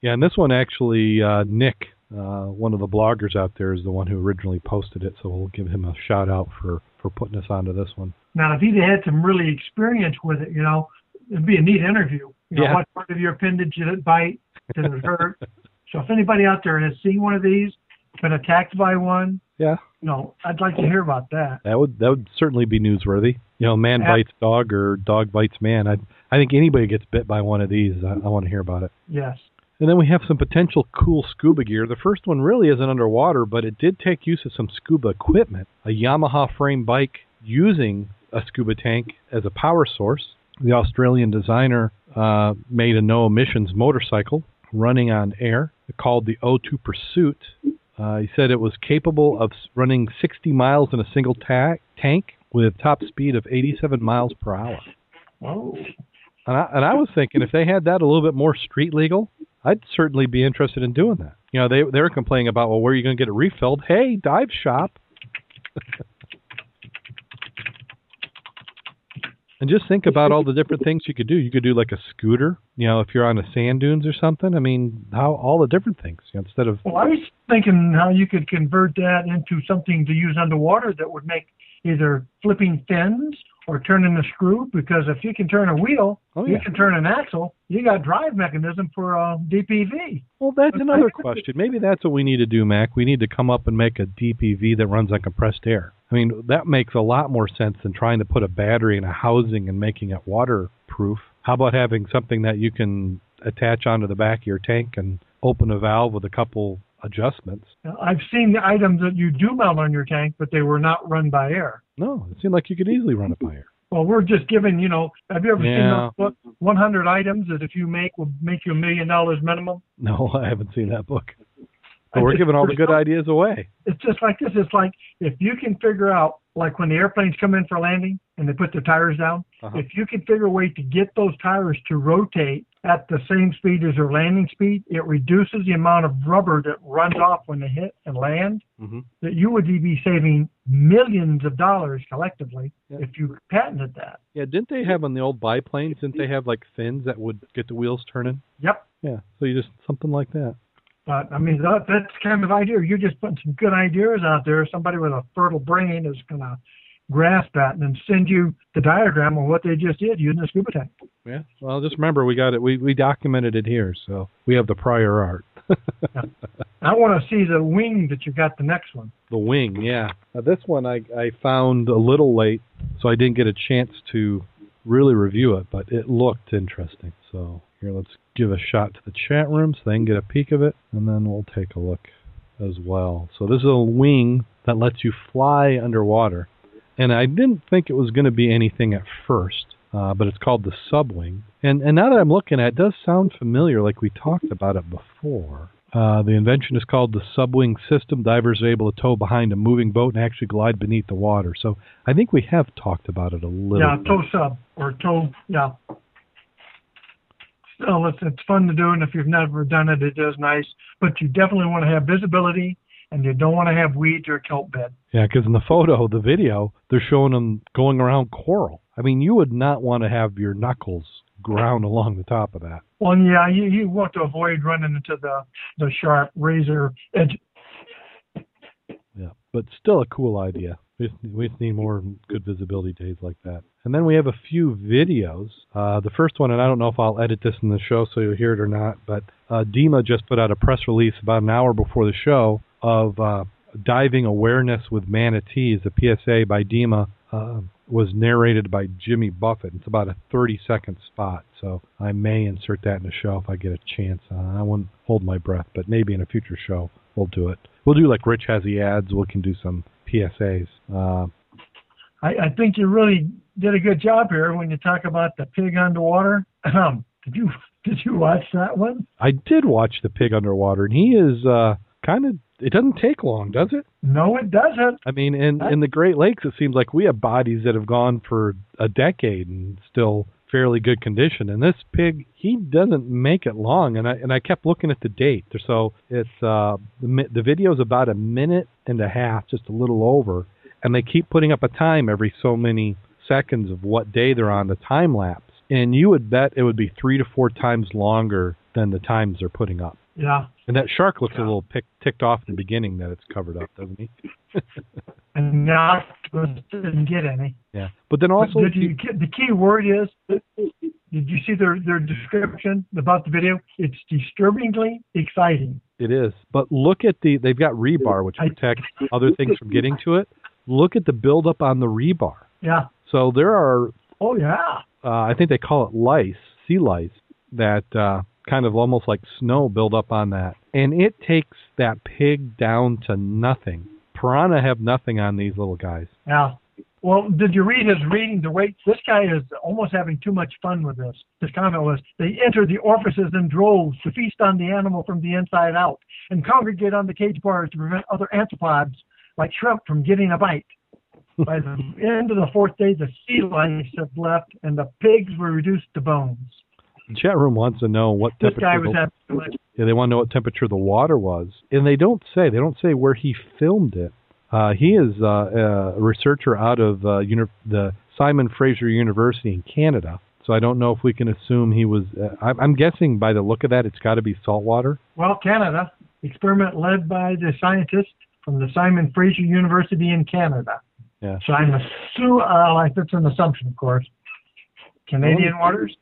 Yeah, and this one actually, uh, Nick, uh, one of the bloggers out there, is the one who originally posted it. So we'll give him a shout out for for putting us onto this one. Now, if he'd had some really experience with it, you know, it'd be a neat interview. You know, Yeah. what part of your appendage did it bite? Did it hurt? <laughs> so if anybody out there has seen one of these, been attacked by one, Yeah, No, I'd like to hear about that. that would that would certainly be newsworthy. You know, man Yeah. bites dog or dog bites man. I I think anybody gets bit by one of these. I, I want to hear about it. Yes. And then we have some potential cool scuba gear. The first one really isn't underwater, but it did take use of some scuba equipment. A Yamaha frame bike using a scuba tank as a power source. The Australian designer uh, made a no emissions motorcycle running on air called the O2 Pursuit. Uh, he said it was capable of running 60 miles in a single ta- tank with top speed of 87 miles per hour. Oh. And I, and I was thinking if they had that a little bit more street legal, I'd certainly be interested in doing that. You know, they they were complaining about well, where are you going to get it refilled? Hey, dive shop. <laughs> and just think about all the different things you could do. You could do like a scooter. You know, if you're on the sand dunes or something. I mean, how all the different things. You know, instead of Well, I was thinking how you could convert that into something to use underwater that would make either flipping fins or turning a screw. Because if you can turn a wheel, oh you can turn an axle. You got drive mechanism for um, a DPV. Well, that's But another I- question. Maybe that's what we need to do, Mac. We need to come up and make a DPV that runs on compressed air. I mean, that makes a lot more sense than trying to put a battery in a housing and making it waterproof. How about having something that you can attach onto the back of your tank and open a valve with a couple adjustments? I've seen the items that you do mount on your tank, but they were not run by air. No, it seemed like you could easily run it by air. Well, we're just giving, you know, have you ever Yeah. seen the book 100 items that if you make will make you a million dollars minimum? No, <laughs> I haven't seen that book. But I we're just- giving all the for good ideas away. It's just like this. It's like if you can figure out, like when the airplanes come in for landing and they put their tires down, Uh-huh. if you can figure a way to get those tires to rotate at the same speed as their landing speed, it reduces the amount of rubber that runs off when they hit and land. hmm That you would be saving millions of dollars collectively Yeah. if you patented that. Yeah, didn't they have on the old biplanes? Didn't they have like fins that would get the wheels turning? Yep. Yeah, so you just something like that. But I mean, that, that's kind of idea. You're just putting some good ideas out there. Somebody with a fertile brain is going to grasp that and then send you the diagram of what they just did using a scuba tank. Yeah. Well, just remember we got it. We we documented it here, so we have the prior art. <laughs> I want to see the wing that you got the next one. the wing, yeah. Now, this one I I found a little late, so I didn't get a chance to really review it, but it looked interesting. So here, let's give a shot to the chat room so they can get a peek of it, and then we'll take a look as well. So this is a wing that lets you fly underwater, and I didn't think it was going to be anything at first. Uh, but it's called the subwing, and and now that I'm looking at it, it does sound familiar, like we talked about it before. Uh, the invention is called the subwing system. Divers are able to tow behind a moving boat and actually glide beneath the water. So I think we have talked about it a little. Yeah, bit. tow sub or tow. Yeah. Still, it's it's fun to do, and if you've never done it, it is nice. But you definitely want to have visibility, and you don't want to have weeds or kelp bed. Yeah, because in the photo, the video, they're showing them going around coral. I mean, you would not want to have your knuckles ground along the top of that. Well, yeah, you you want to avoid running into the the sharp razor edge. Yeah, but still a cool idea. We just, we need more good visibility days like that. And then we have a few videos. Uh, the first one, and I don't know if I'll edit this in the show so you'll hear it or not, but uh, DEMA just put out a press release about an hour before the show of uh, diving awareness with manatees. The PSA by DEMA uh, was narrated by Jimmy Buffett. It's about a 30 second spot, so I may insert that in the show if I get a chance. Uh, I won't hold my breath, but maybe in a future show we'll do it. We'll do like Rich has the ads. We can do some PSAs. Uh, I, I think you really did a good job here when you talk about the pig underwater. Um, <clears throat> did you did you watch that one? I did watch the pig underwater, and he is uh, kind of. It doesn't take long, does it? No, it doesn't. I mean, in in the Great Lakes, it seems like we have bodies that have gone for a decade and still fairly good condition. And this pig, he doesn't make it long. And I and I kept looking at the date. So it's uh the the video is about a minute and a half, just a little over, and they keep putting up a time every so many seconds of what day they're on the time lapse. And you would bet it would be three to four times longer than the times they're putting up. Yeah, And that shark looks a little pick, ticked off in the beginning that it's covered up, doesn't he? <laughs> and the octopus didn't get any. Yeah. But then also, But did you the key word is? Did you see their their description about the video? It's disturbingly exciting. it is. But look at the, they've got rebar, which I- protects other things from getting to it. Look at the buildup on the rebar. Yeah. So there are, Oh yeah. uh, I think they call it lice, sea lice, that uh, kind of almost like snow build up on that. And it takes that pig down to nothing. Piranha have nothing on these little guys. Yeah. Well, did you read his reading? The way this guy is almost having too much fun with this. His comment was, "They enter the orifices in droves to feast on the animal from the inside out, and congregate on the cage bars to prevent other anthropods like shrimp from getting a bite." <laughs> By the end of the fourth day, the sea lice had left, and the pigs were reduced to bones. The chat room wants to know what This temperature. guy was the- having too much. Yeah, they want to know what temperature the water was, and they don't say. They don't say where he filmed it. Uh, he is uh, a researcher out of uh, uni- the Simon Fraser University in Canada. So I don't know if we can assume he was. Uh, I'm, I'm guessing by the look of that, it's got to be saltwater. Well, Canada experiment led by the scientist from the Simon Fraser University in Canada. Yeah. So I'm assuming, uh, like that's an assumption, of course. Canadian waters.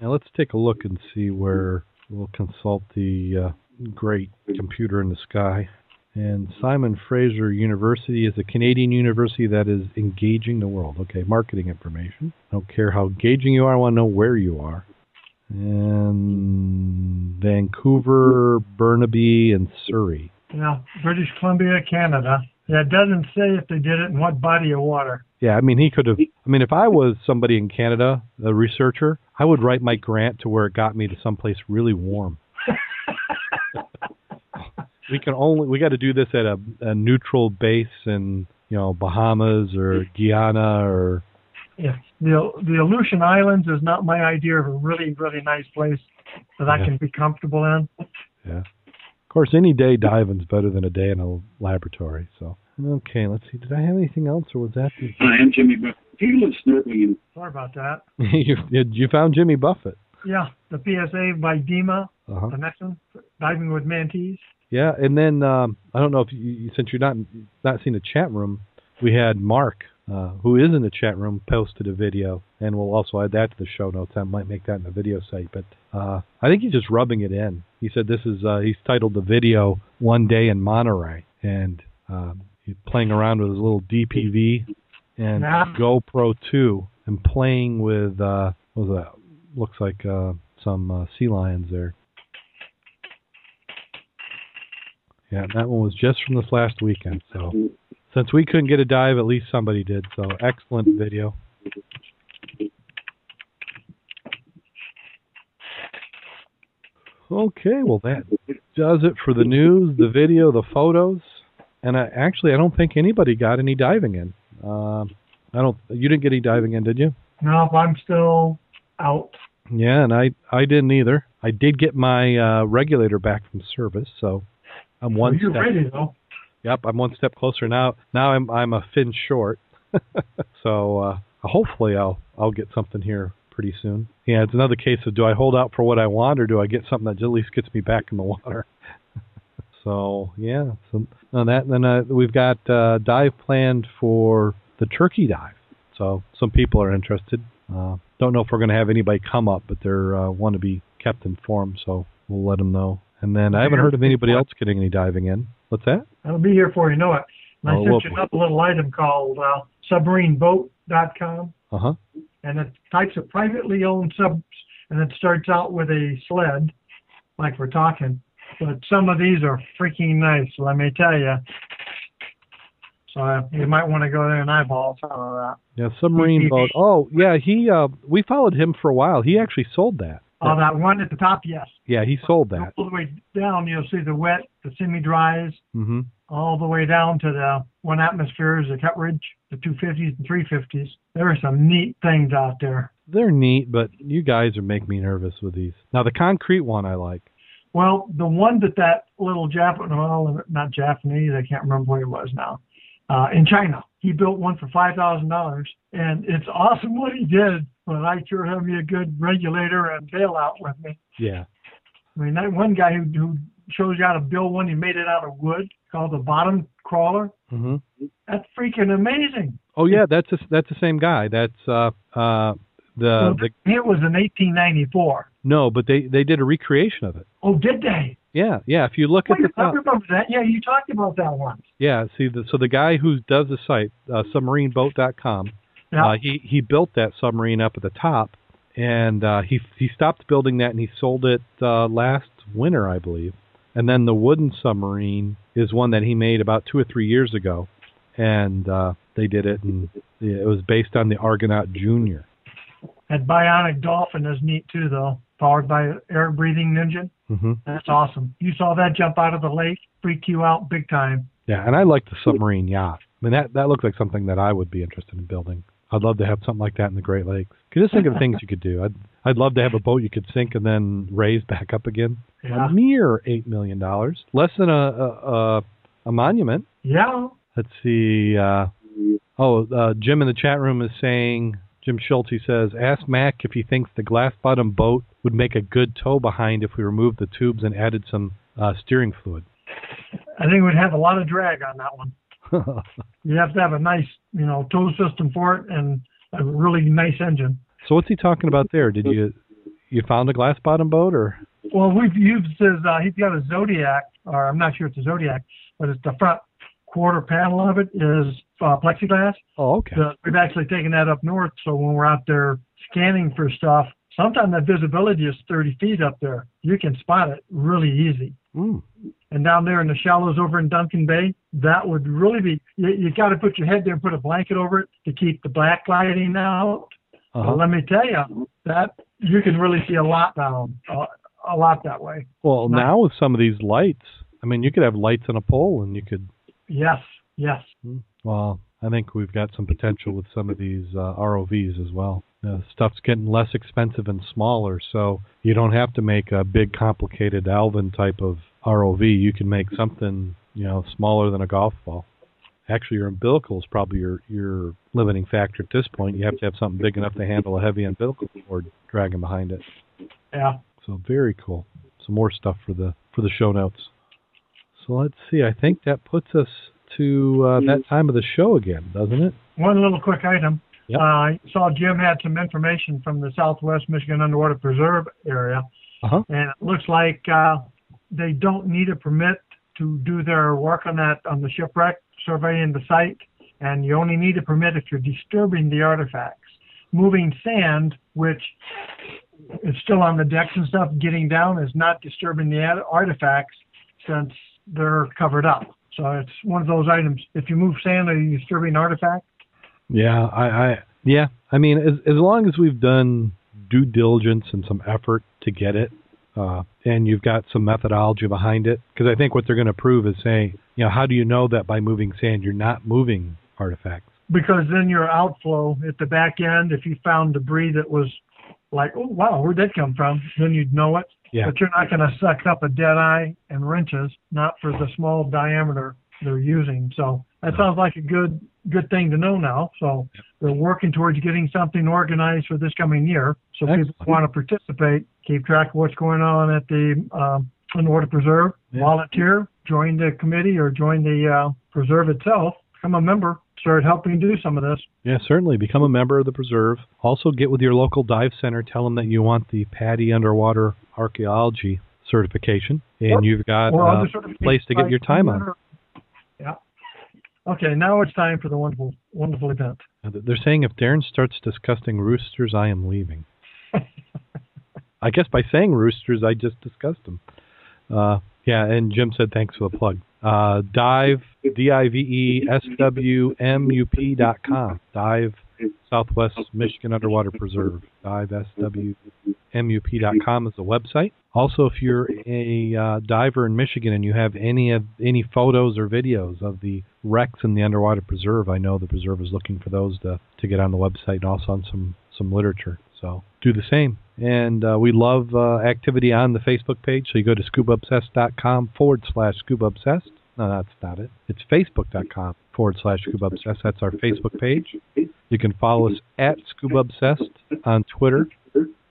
Now let's take a look and see where we'll consult the uh, great computer in the sky. And Simon Fraser University is a Canadian university that is engaging the world. Okay, marketing information. I Don't care how engaging you are, I want to know where you are. And Vancouver, Burnaby, and Surrey. Yeah, British Columbia, Canada. Yeah, it doesn't say if they did it in what body of water. Yeah, I mean, he could have. I mean, if I was somebody in Canada, a researcher, I would write my grant to where it got me to someplace really warm. <laughs> we can only we got to do this at a, a neutral base in you know Bahamas or Guyana or Yeah, the the Aleutian Islands is not my idea of a really really nice place that I Yeah. can be comfortable in. yeah. Of course, any day diving's better than a day in a laboratory. So okay, let's see. Did I have anything else, or was that the, Hi, I'm Jimmy Buffett. Do you live snorkeling in Sorry about that. <laughs> you you found Jimmy Buffett? Yeah, the PSA by DEMA, Uh-huh. the next one, diving with mantis. Yeah, and then um, I don't know if you, since you're not not seeing the chat room, we had Mark, uh, who is in the chat room, posted a video, and we'll also add that to the show notes. I might make that in the video site, but uh, I think he's just rubbing it in. He said this is uh, he's titled the video "One Day in Monterey," and um, he's playing around with his little DPV and Yeah. GoPro 2 and playing with uh, what was that? Looks like uh, some uh, sea lions there. Yeah, that one was just from this last weekend. So since we couldn't get a dive, at least somebody did. So excellent video. Okay, well that does it for the news, the video, the photos, and I, actually I don't think anybody got any diving in. Um I don't. You didn't get any diving in, did you? No, I'm still out. Yeah, and I I didn't either. I did get my uh, regulator back from service, so I'm one Well, you're step. ready though. Yep, I'm one step closer now. Now I'm I'm a fin short, <laughs> so uh, hopefully I'll I'll get something here pretty soon. Yeah, it's another case of do I hold out for what I want or do I get something that at least gets me back in the water. So yeah, so on that then uh, we've got uh, dive planned for the turkey dive. So some people are interested. Uh, don't know if we're going to have anybody come up, but they uh, want to be kept informed, so we'll let them know. And then I haven't heard of anybody else getting any diving in. What's that? I'll be here for you know it. And I Oh, sent you a little item called uh, submarineboat.com, Uh huh. and it types of privately owned subs, and it starts out with a sled, like we're talking. But some of these are freaking nice, let me tell you. So you might want to go there and eyeball some of that. Yeah, submarine boat. Oh, yeah, he uh we followed him for a while. He actually sold that. Oh, that one at the top, yes. Yeah, he sold that. All the way down, you'll see the wet, the semi-dries, Mhm. all the way down to the one atmospheres, the Cutridge, the 250s and 350s. There are some neat things out there. They're neat, but you guys are making me nervous with these. Now the concrete one I like. Well, the one that that little Japanese, well, not Japanese, I can't remember what it was now, uh, in China. He built one for five thousand dollars, and it's <laughs> awesome what he did. But I sure have me a good regulator and bailout with me. Yeah. I mean, that one guy who, who shows you how to build one, he made it out of wood, called the bottom crawler. Mhm. That's freaking amazing. Oh yeah, that's a, that's the same guy. That's uh uh the Well, the it was in 1894. No, but they they did a recreation of it. Oh, did they? Yeah, yeah. If you look at the I top, remember that. Yeah, you talked about that once. yeah. See, the, so the guy who does the site, uh, submarineboat.com, Yeah. Uh, he he built that submarine up at the top, and uh, he he stopped building that and he sold it uh, last winter, I believe. And then the wooden submarine is one that he made about two or three years ago, and uh, they did it, and it was based on the Argonaut Junior. That bionic dolphin is neat too, though. Powered by air breathing engine. hmm That's awesome. You saw that jump out of the lake, freak you out big time. Yeah, and I like the submarine yacht. I mean, that that looks like something that I would be interested in building. I'd love to have something like that in the Great Lakes. Could just think of things you could do. I'd I'd love to have a boat you could sink and then raise back up again. Yeah. A mere eight million dollars, less than a a, a, a monument. Yeah. Let's see. Uh, oh, uh, Jim in the chat room is saying. Jim Schulte says, "Ask Mac if he thinks the glass bottom boat would make a good tow behind if we removed the tubes and added some uh, steering fluid." I think we'd have a lot of drag on that one. <laughs> You have to have a nice, you know, tow system for it and a really nice engine. So what's he talking about there? Did you you found a glass bottom boat or? Well, we've used his, uh, he's got a Zodiac, or I'm not sure it's a Zodiac, but it's the front quarter panel of it is uh, plexiglass. Oh, okay. The, we've actually taken that up north, so when we're out there scanning for stuff, sometimes that visibility is 30 feet up there. You can spot it really easy. Mm. And down there in the shallows over in Duncan Bay, that would really be, you, you got to put your head there and put a blanket over it to keep the black lighting out. Uh-huh. But let me tell you, that you can really see a lot down, uh, a lot that way. Well, now with some of these lights, I mean, you could have lights on a pole, and you could. Yes, yes. Well, I think we've got some potential with some of these uh, ROVs as well. Uh, stuff's getting less expensive and smaller, so you don't have to make a big, complicated Alvin type of ROV. You can make something, you know, smaller than a golf ball. Actually, your umbilical is probably your your limiting factor at this point. You have to have something big enough to handle a heavy umbilical cord dragging behind it. Yeah. So very cool. Some more stuff for the for the show notes. So let's see. I think that puts us to uh, that time of the show again, doesn't it? One little quick item. Yep. Uh, I saw Jim had some information from the Southwest Michigan Underwater Preserve area, Uh-huh. and it looks like uh, they don't need a permit to do their work on that on the shipwreck, surveying the site, and you only need a permit if you're disturbing the artifacts. Moving sand, which is still on the decks and stuff, getting down is not disturbing the artifacts since they're covered up. So it's one of those items. If you move sand, are you disturbing artifacts? Yeah, I, I yeah. I mean, as as long as we've done due diligence and some effort to get it, uh, and you've got some methodology behind it, because I think what they're going to prove is saying, you know, how do you know that by moving sand you're not moving artifacts? because then your outflow at the back end, if you found debris that was like, oh wow, where'd that come from? Then you'd know it. Yeah. But you're not going to suck up a dead eye and wrenches, not for the small diameter they're using. So that sounds like a good good thing to know now. So they're working towards getting something organized for this coming year. So people Excellent. who want to participate, keep track of what's going on at the um, Underwater Preserve, Yeah. volunteer, join the committee or join the uh, preserve itself, become a member, start helping do some of this. Yeah, certainly. Become a member of the preserve. Also, get with your local dive center. Tell them that you want the PADI Underwater Archaeology certification, and Or- you've got uh, a place to get your time on. Yeah. Okay, now it's time for the wonderful, wonderful event. They're saying if Darren starts discussing roosters, I am leaving. <laughs> I guess by saying roosters, I just discussed them. Uh, yeah, and Jim said thanks for the plug. Uh, dive, D-I-V-E-S-W-M-U-P dot com. Dive Southwest Michigan Underwater Preserve. Dive, S-W-M-U-P dot com is the website. Also, if you're a uh, diver in Michigan and you have any of any photos or videos of the wrecks in the underwater preserve, I know the preserve is looking for those to to get on the website and also on some some literature. So do the same. And uh, we love uh, activity on the Facebook page. So you go to scubaobsessed.com forward slash scuba obsessed. No, that's not it. It's facebook.com forward slash scuba obsessed. That's our Facebook page. You can follow us at scuba obsessed on Twitter,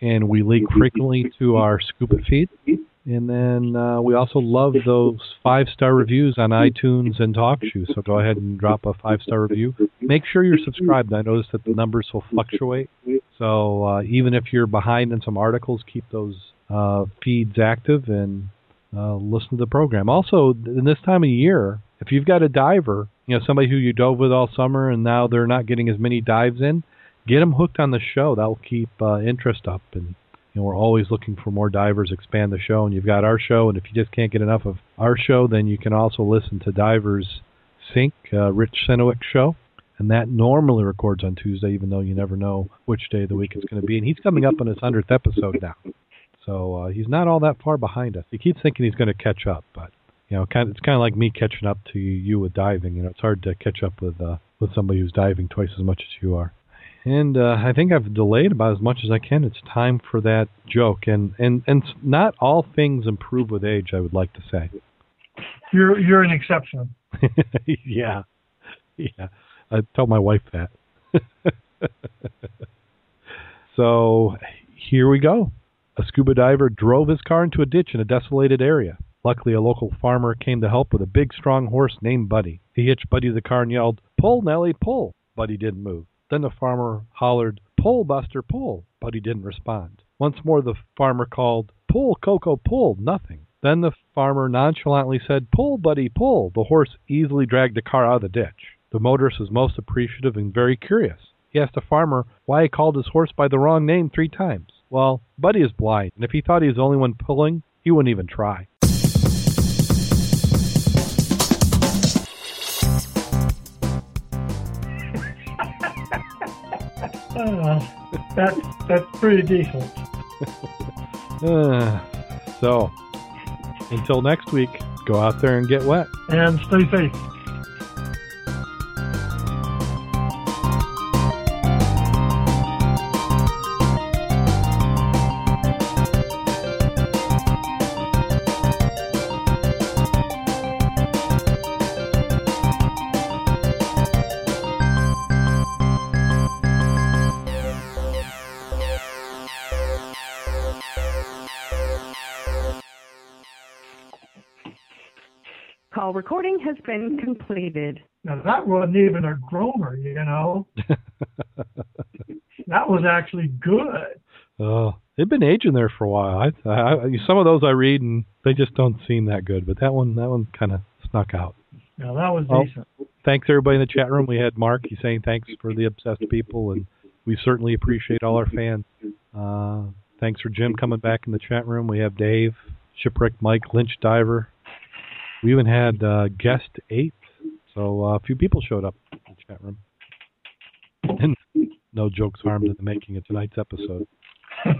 and we link frequently to our scuba feed. And then uh, we also love those five star reviews on iTunes and TalkShoe. So go ahead and drop a five star review. Make sure you're subscribed. I notice that the numbers will fluctuate. So uh, even if you're behind in some articles, keep those uh, feeds active and uh, listen to the program. Also, in this time of year, if you've got a diver, you know somebody who you dove with all summer and now they're not getting as many dives in, get them hooked on the show. That'll keep uh, interest up, and you we're always looking for more divers. Expand the show, and you've got our show. And if you just can't get enough of our show, then you can also listen to Divers Sync, uh, Rich Senowick show, and that normally records on Tuesday, even though you never know which day of the week it's going to be. And he's coming up on his hundredth episode now, so uh, he's not all that far behind us. He keeps thinking he's going to catch up, but you know, kind of, it's kind of like me catching up to you with diving. You know, it's hard to catch up with uh, with somebody who's diving twice as much as you are. And uh, I think I've delayed about as much as I can. It's time for that joke, and and and not all things improve with age. I would like to say. You're you're an exception. <laughs> yeah, yeah. I tell my wife that. <laughs> so here we go. A scuba diver drove his car into a ditch in a desolated area. Luckily, a local farmer came to help with a big, strong horse named Buddy. He hitched Buddy to the car and yelled, Pull, Nellie, pull. Buddy didn't move. Then the farmer hollered, Pull, Buster, pull. But he didn't respond. Once more, the farmer called, Pull, Coco, pull. Nothing. Then the farmer nonchalantly said, Pull, Buddy, pull. The horse easily dragged the car out of the ditch. The motorist was most appreciative and very curious. He asked the farmer why he called his horse by the wrong name three times. Well, Buddy is blind, and if he thought he was the only one pulling, he wouldn't even try. Uh, that's that's pretty decent. Uh, <laughs> so, until next week, go out there and get wet. And stay safe. Call has been completed. Now that wasn't even a groaner, you know. <laughs> that was actually good. Uh, they've been aging there for a while. I, I, some of those I read and they just don't seem that good, but that one, that one kind of snuck out. Now that was Oh. decent. Thanks everybody in the chat room. We had Mark. He's saying thanks for the obsessed people, and we certainly appreciate all our fans. Uh, thanks for Jim coming back in the chat room. We have Dave, Shipwreck Mike, Lynch Diver. We even had uh, guest eight, so uh, a few people showed up in the chat room. <laughs> And no jokes harmed in the making of tonight's episode. <laughs>